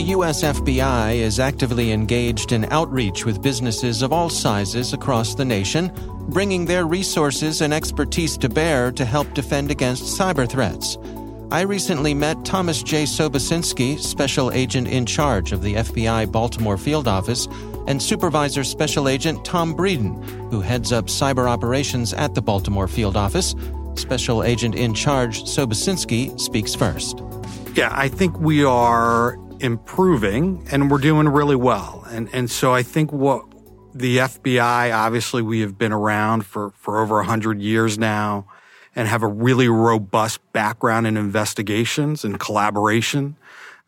The US FBI is actively engaged in outreach with businesses of all sizes across the nation, bringing their resources and expertise to bear to help defend against cyber threats. I recently met Thomas J. Sobocinski, Special Agent in charge of the FBI Baltimore Field Office, and Supervisor Special Agent Tom Breeden, who heads up cyber operations at the Baltimore Field Office. Special Agent in charge Sobocinski speaks first. Yeah, I think we are improving and we're doing really well. And and so I think what the FBI, obviously we have been around for, for over 100 years now and have a really robust background in investigations and collaboration,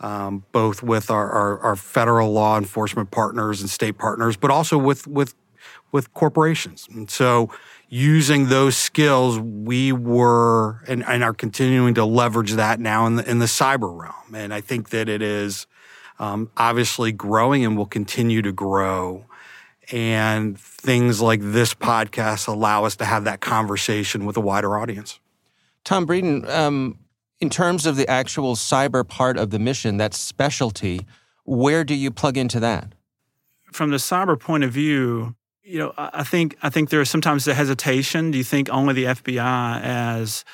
um, both with our, our, our, federal law enforcement partners and state partners, but also with, with, with corporations. And so using those skills, we were and, and, are continuing to leverage that now in the, in the cyber realm. And I think that it is um, obviously growing and will continue to grow. And things like this podcast allow us to have that conversation with a wider audience. Tom Breeden, um, in terms of the actual cyber part of the mission, that specialty, where do you plug into that? From the cyber point of view, you know, I think I think there is sometimes a hesitation. Do you think only the FBI as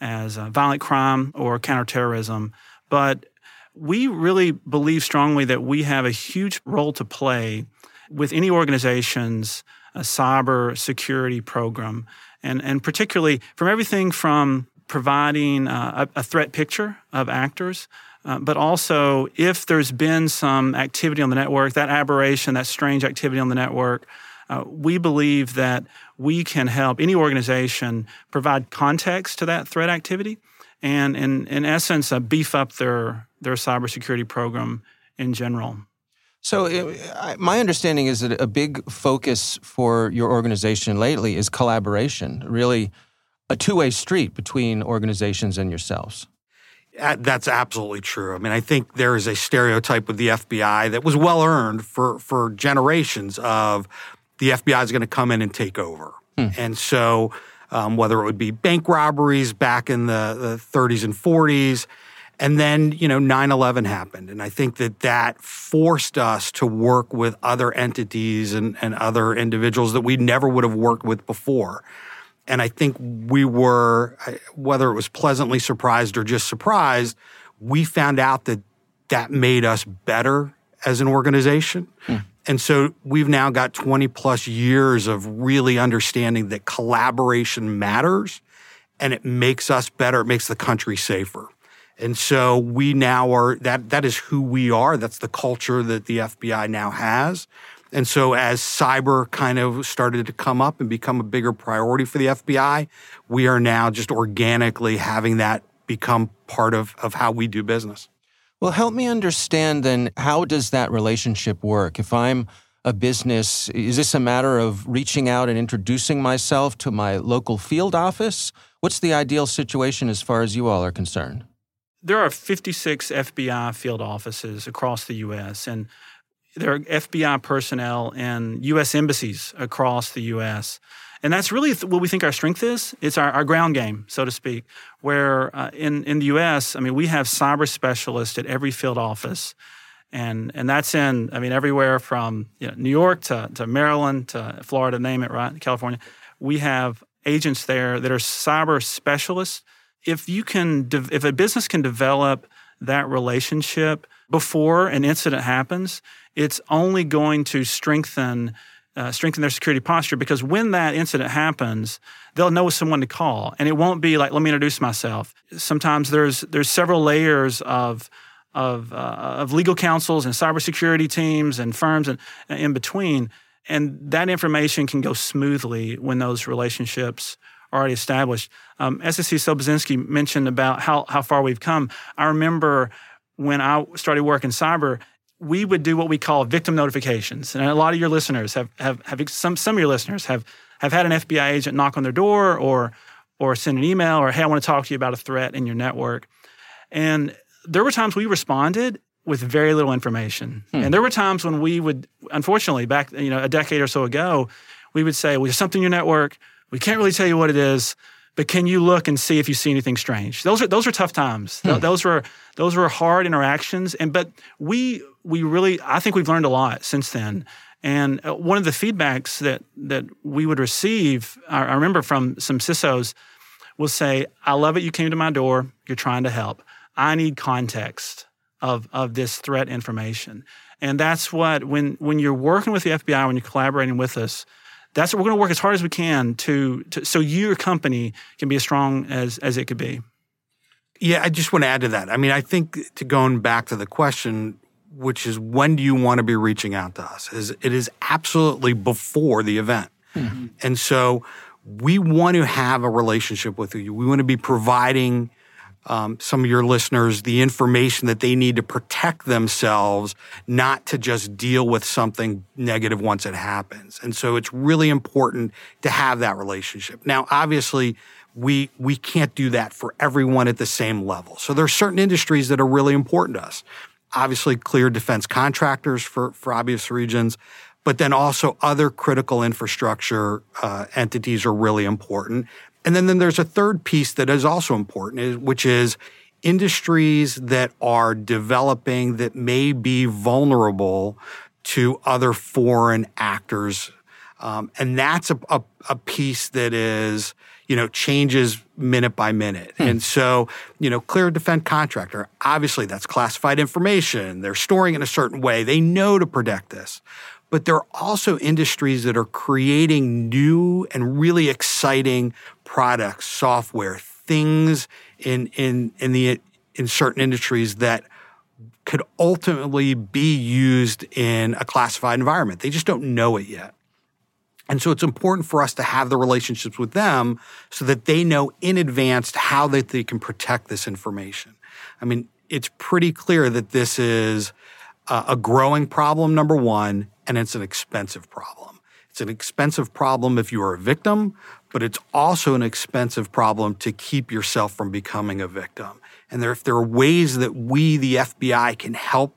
as violent crime or counterterrorism? But we really believe strongly that we have a huge role to play with any organization's uh, cyber security program, and and particularly from everything from providing uh, a, a, threat picture of actors. Uh, but also, if there's been some activity on the network, that aberration, that strange activity on the network, uh, we believe that we can help any organization provide context to that threat activity and, in, in essence, uh, beef up their, their cybersecurity program in general. So, uh, my understanding is that a big focus for your organization lately is collaboration, really a two way street between organizations and yourselves. That's absolutely true. I mean, I think there is a stereotype with the FBI that was well earned for, for generations of the FBI is going to come in and take over. Hmm. And so, um, whether it would be bank robberies back in the, the 30s and 40s, and then, you know, 9 11 happened. And I think that that forced us to work with other entities and, and other individuals that we never would have worked with before. And I think we were, whether it was pleasantly surprised or just surprised, we found out that that made us better as an organization. Hmm. And so we've now got 20 plus years of really understanding that collaboration matters and it makes us better. It makes the country safer. And so we now are that that is who we are. That's the culture that the FBI now has. And so as cyber kind of started to come up and become a bigger priority for the FBI, we are now just organically having that become part of, of how we do business. Well, help me understand then how does that relationship work? If I'm a business, is this a matter of reaching out and introducing myself to my local field office? What's the ideal situation as far as you all are concerned? There are 56 FBI field offices across the U.S., and there are FBI personnel in U.S. embassies across the U.S. And that's really what we think our strength is. It's our, our ground game, so to speak, where uh, in, in the U.S., I mean, we have cyber specialists at every field office. And, and that's in, I mean, everywhere from you know, New York to, to Maryland to Florida, name it, right? California. We have agents there that are cyber specialists. If you can, de- if a business can develop that relationship before an incident happens, it's only going to strengthen uh, strengthen their security posture because when that incident happens, they'll know someone to call, and it won't be like, "Let me introduce myself." Sometimes there's there's several layers of of uh, of legal counsels and cybersecurity teams and firms and uh, in between, and that information can go smoothly when those relationships are already established. Um, SSC Sobocinski mentioned about how how far we've come. I remember when I started working cyber we would do what we call victim notifications. And a lot of your listeners have, have, have some, some of your listeners have, have had an FBI agent knock on their door or, or send an email or, hey, I want to talk to you about a threat in your network. And there were times we responded with very little information. Hmm. And there were times when we would, unfortunately, back you know a decade or so ago, we would say, "Well, there's something in your network. We can't really tell you what it is, but can you look and see if you see anything strange?" Those are those are tough times. Hmm. Those were those were hard interactions. And but we we really, I think we've learned a lot since then. And uh, one of the feedbacks that that we would receive, I, I remember from some CISOs, will say, "I love it. You came to my door. You're trying to help. I need context of of this threat information." And that's what when when you're working with the FBI, when you're collaborating with us, that's what we're going to work as hard as we can to, to so your company can be as strong as as it could be. Yeah, I just want to add to that. I mean, I think to going back to the question, which is when do you want to be reaching out to us? Is it is absolutely before the event. Mm-hmm. And so we want to have a relationship with you. We want to be providing um, some of your listeners the information that they need to protect themselves, not to just deal with something negative once it happens. And so it's really important to have that relationship. Now, obviously, we we can't do that for everyone at the same level. So there are certain industries that are really important to us obviously clear defense contractors for, for obvious regions, but then also other critical infrastructure uh, entities are really important. And then, then there's a third piece that is also important, which is industries that are developing that may be vulnerable to other foreign actors. Um, and that's a, a, a piece that is you know, changes minute by minute. Hmm. And so, you know, clear defense contractor, obviously that's classified information. They're storing in a certain way. They know to protect this. But there are also industries that are creating new and really exciting products, software, things in in in the in certain industries that could ultimately be used in a classified environment. They just don't know it yet. And so it's important for us to have the relationships with them so that they know in advance how that they can protect this information. I mean, it's pretty clear that this is uh, a growing problem, number one, and it's an expensive problem. It's an expensive problem if you are a victim, but it's also an expensive problem to keep yourself from becoming a victim. And there, if there are ways that we, the FBI, can help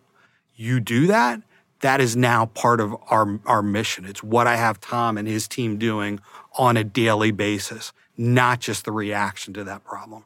you do that, that is now part of our, our mission. It's what I have Tom and his team doing on a daily basis, not just the reaction to that problem.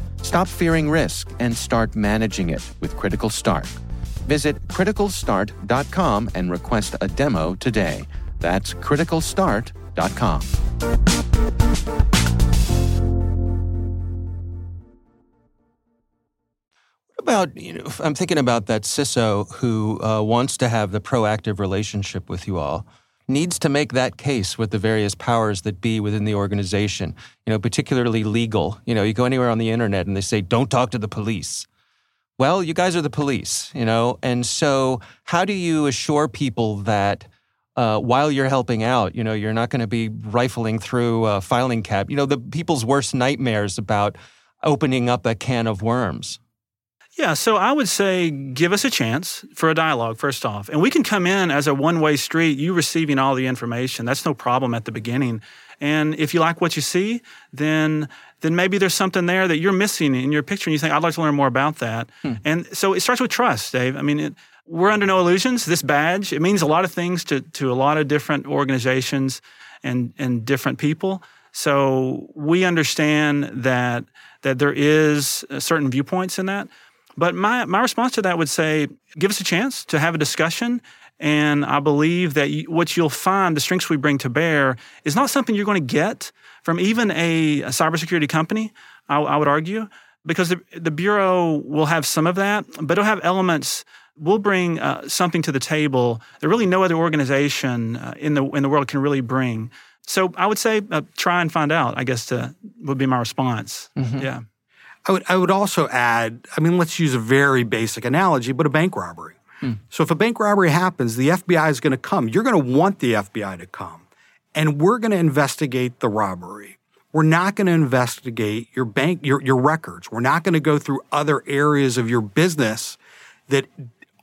Stop fearing risk and start managing it with Critical Start. Visit criticalstart.com and request a demo today. That's criticalstart.com. What about you know i'm thinking about that ciso who uh, wants to have the proactive relationship with you all needs to make that case with the various powers that be within the organization you know particularly legal you know you go anywhere on the internet and they say don't talk to the police well you guys are the police you know and so how do you assure people that uh, while you're helping out, you know, you're not going to be rifling through a filing cab. You know, the people's worst nightmares about opening up a can of worms. Yeah, so I would say give us a chance for a dialogue, first off. And we can come in as a one way street, you receiving all the information. That's no problem at the beginning. And if you like what you see, then then maybe there's something there that you're missing in your picture and you think, I'd like to learn more about that. Hmm. And so it starts with trust, Dave. I mean, it, we're under no illusions. This badge, it means a lot of things to, to a lot of different organizations and, and different people. So we understand that that there is certain viewpoints in that. But my, my response to that would say give us a chance to have a discussion. And I believe that you, what you'll find, the strengths we bring to bear, is not something you're going to get from even a, a cybersecurity company, I, I, would argue, because the, the Bureau will have some of that, but it'll have elements. We'll bring uh, something to the table that really no other organization uh, in, the, in the world can really bring. So I would say uh, try and find out, I guess, to, would be my response. Mm-hmm. Yeah. I would I would also add, I mean, let's use a very basic analogy, but a bank robbery. Hmm. So if a bank robbery happens, the FBI is going to come. You're going to want the FBI to come. And we're going to investigate the robbery. We're not going to investigate your bank your your records. We're not going to go through other areas of your business that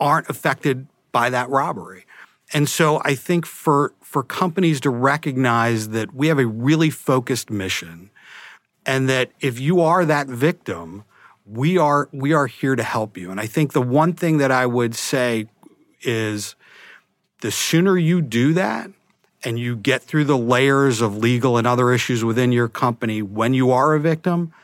aren't affected by that robbery. And so I think for for companies to recognize that we have a really focused mission and that if you are that victim, we are we are here to help you. And I think the one thing that I would say is the sooner you do that and you get through the layers of legal and other issues within your company when you are a victim,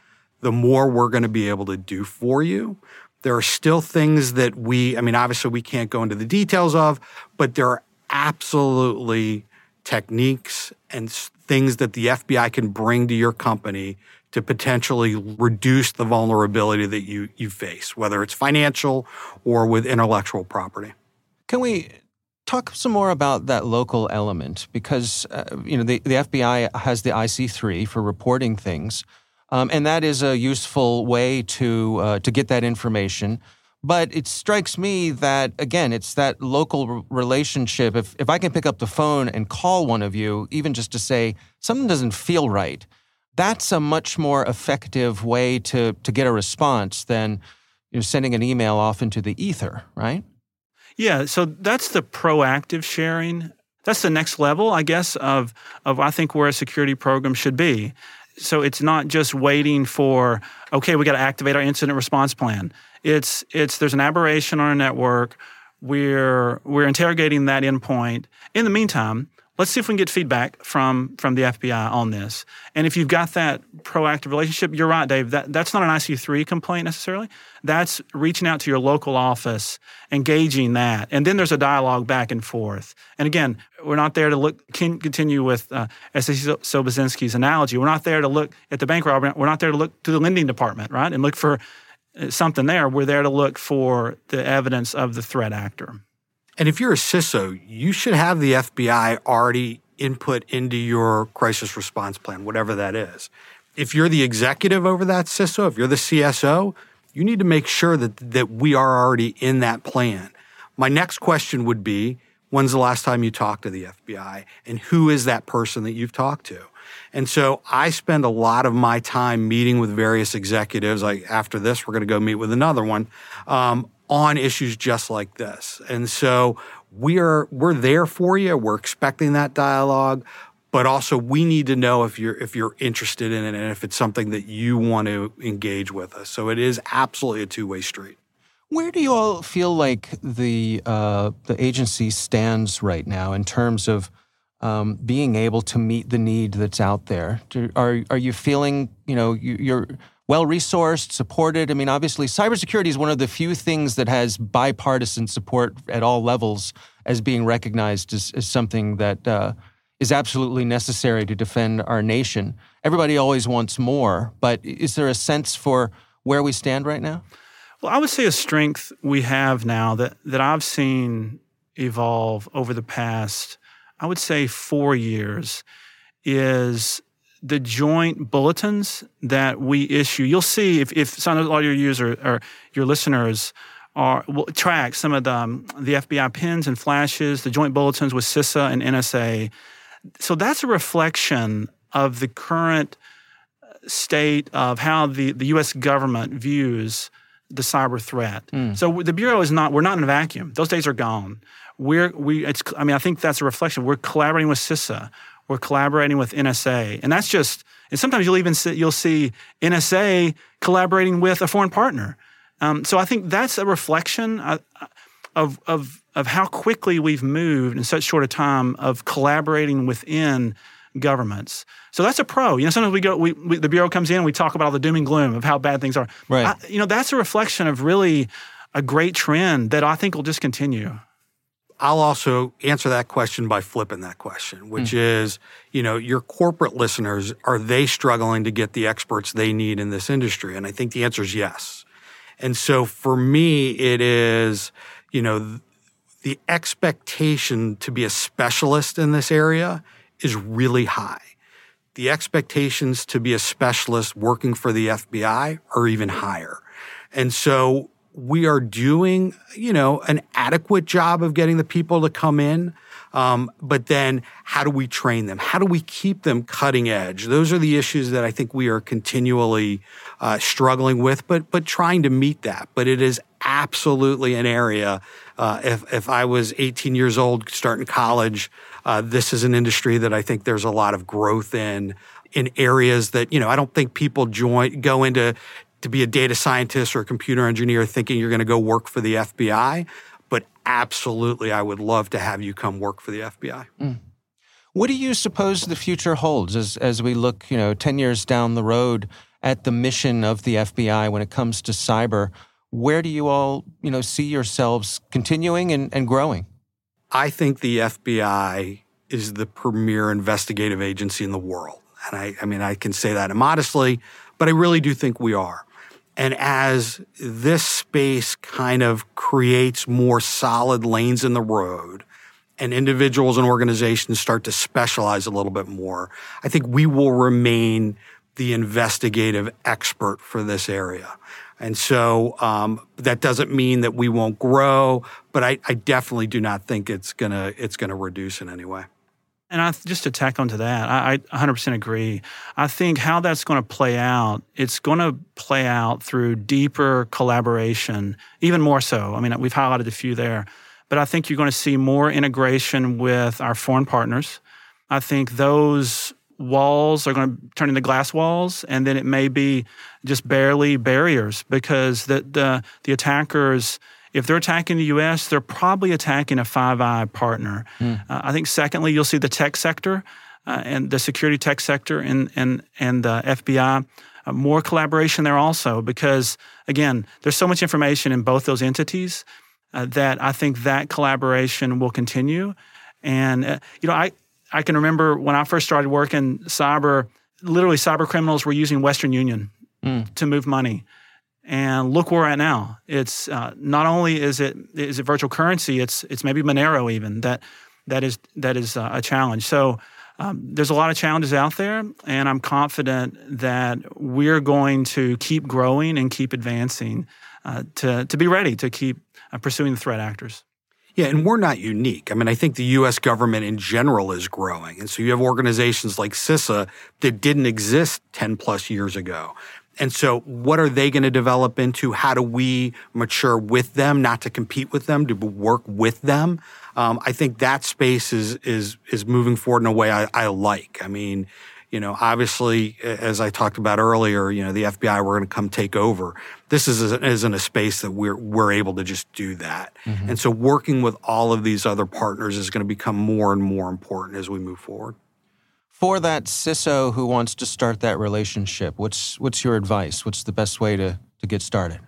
the more we're going to be able to do for you. There are still things that we, I mean, obviously we can't go into the details of, but there are absolutely techniques and things that the FBI can bring to your company to potentially reduce the vulnerability that you, you face, whether it's financial or with intellectual property. Can we talk some more about that local element? Because uh, you know the, the FBI has the IC3 for reporting things, um, and that is a useful way to uh, to get that information. But it strikes me that, again, it's that local relationship. If, if I can pick up the phone and call one of you, even just to say something doesn't feel right, that's a much more effective way to, to get a response than you know, sending an email off into the ether, right? Yeah, so that's the proactive sharing. That's the next level, I guess, of, of I think where a security program should be. So it's not just waiting for, okay, we got to activate our incident response plan. It's it's there's an aberration on our network. We're we're interrogating that endpoint. In the meantime, let's see if we can get feedback from from the FBI on this. And if you've got that proactive relationship, you're right, Dave. That that's not an IC3 complaint necessarily. That's reaching out to your local office, engaging that, and then there's a dialogue back and forth. And again, we're not there to look can, continue with uh, S.A. Sobocinski's analogy. We're not there to look at the bank robbery. We're not there to look to the lending department, right, and look for something there, we're there to look for the evidence of the threat actor. And if you're a CISO, you should have the FBI already input into your crisis response plan, whatever that is. If you're the executive over that CISO, if you're the CSO, you need to make sure that, that we are already in that plan. My next question would be When's the last time you talked to the FBI? And who is that person that you've talked to? And so I spend a lot of my time meeting with various executives. Like after this, we're going to go meet with another one um, on issues just like this. And so we are we're there for you. We're expecting that dialogue, but also we need to know if you're if you're interested in it and if it's something that you want to engage with us. So it is absolutely a two way street. Where do you all feel like the uh, the agency stands right now in terms of um, being able to meet the need that's out there? Do, are are you feeling you know you, you're well resourced, supported? I mean, obviously, cybersecurity is one of the few things that has bipartisan support at all levels as being recognized as, as something that uh, is absolutely necessary to defend our nation. Everybody always wants more, but is there a sense for where we stand right now? Well, I would say a strength we have now that, that I've seen evolve over the past, I would say four years, is the joint bulletins that we issue. You'll see if, if some of your users or your listeners are will track some of the um, the FBI pins and flashes, the joint bulletins with CISA and NSA. So that's a reflection of the current state of how the, the U.S. government views the cyber threat. Mm. So the bureau is not. We're not in a vacuum. Those days are gone. We're we. It's. I mean, I think that's a reflection. We're collaborating with CISA. We're collaborating with NSA, and that's just. And sometimes you'll even see, you'll see NSA collaborating with a foreign partner. Um, so I think that's a reflection uh, of of of how quickly we've moved in such short a time of collaborating within governments. So that's a pro. You know, sometimes we go, we, we, the bureau comes in, and we talk about all the doom and gloom of how bad things are. Right. I, you know, that's a reflection of really a great trend that I think will just continue. I'll also answer that question by flipping that question, which mm. is, you know, your corporate listeners, are they struggling to get the experts they need in this industry? And I think the answer is yes. And so for me, it is, you know, the expectation to be a specialist in this area is really high. The expectations to be a specialist working for the FBI are even higher. And so we are doing, you know, an adequate job of getting the people to come in. Um, but then how do we train them? How do we keep them cutting edge? Those are the issues that I think we are continually uh, struggling with, but but trying to meet that. But it is absolutely an area. Uh, if if I was 18 years old, starting college, uh, this is an industry that I think there's a lot of growth in in areas that you know I don't think people join go into to be a data scientist or a computer engineer thinking you're going to go work for the FBI. But absolutely, I would love to have you come work for the FBI. Mm. What do you suppose the future holds as as we look, you know, ten years down the road at the mission of the FBI when it comes to cyber? Where do you all, you know, see yourselves continuing and, and growing? I think the FBI is the premier investigative agency in the world. And I, I mean, I can say that immodestly, but I really do think we are. And as this space kind of creates more solid lanes in the road and individuals and organizations start to specialize a little bit more, I think we will remain the investigative expert for this area. And so um, that doesn't mean that we won't grow, but I, I definitely do not think it's gonna it's gonna reduce in any way. And I just to tack onto that, I, I 100% agree. I think how that's going to play out, it's going to play out through deeper collaboration, even more so. I mean, we've highlighted a few there, but I think you're going to see more integration with our foreign partners. I think those walls are going to turn into glass walls, and then it may be just barely barriers because the the, the attackers. If they're attacking the U.S., they're probably attacking a Five Eye partner. Mm. Uh, I think. Secondly, you'll see the tech sector uh, and the security tech sector and and and the FBI. Uh, more collaboration there also because again, there's so much information in both those entities uh, that I think that collaboration will continue. And uh, you know, I I can remember when I first started working cyber, literally cyber criminals were using Western Union mm. to move money. And look where we're at now. It's uh, not only is it is it virtual currency, it's it's maybe Monero even that that is that is uh, a challenge. So um, there's a lot of challenges out there, and I'm confident that we're going to keep growing and keep advancing uh, to to be ready to keep uh, pursuing the threat actors. Yeah, and we're not unique. I mean, I think the US government in general is growing. And so you have organizations like CISA that didn't exist 10 plus years ago. And so, what are they going to develop into? How do we mature with them, not to compete with them, to work with them? Um, I think that space is is is moving forward in a way I, I like. I mean, you know, obviously, as I talked about earlier, you know, the FBI were going to come take over. This is isn't a space that we're we're able to just do that. Mm-hmm. And so, working with all of these other partners is going to become more and more important as we move forward. For that CISO who wants to start that relationship, what's what's your advice? What's the best way to to get started?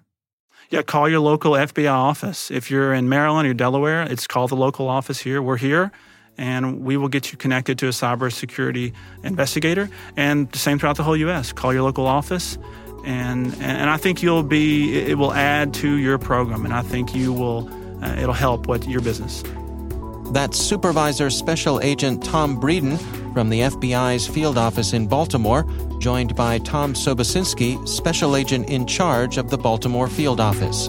Yeah, call your local FBI office. If you're in Maryland or Delaware, it's called the local office here. We're here and we will get you connected to a cybersecurity investigator. And the same throughout the whole U.S. Call your local office, and and I think you'll be it will add to your program, and I think you will uh, it'll help with your business. That's Supervisor Special Agent Tom Breeden from the FBI's field office in Baltimore, joined by Tom Sobocinski, Special Agent in charge of the Baltimore field office.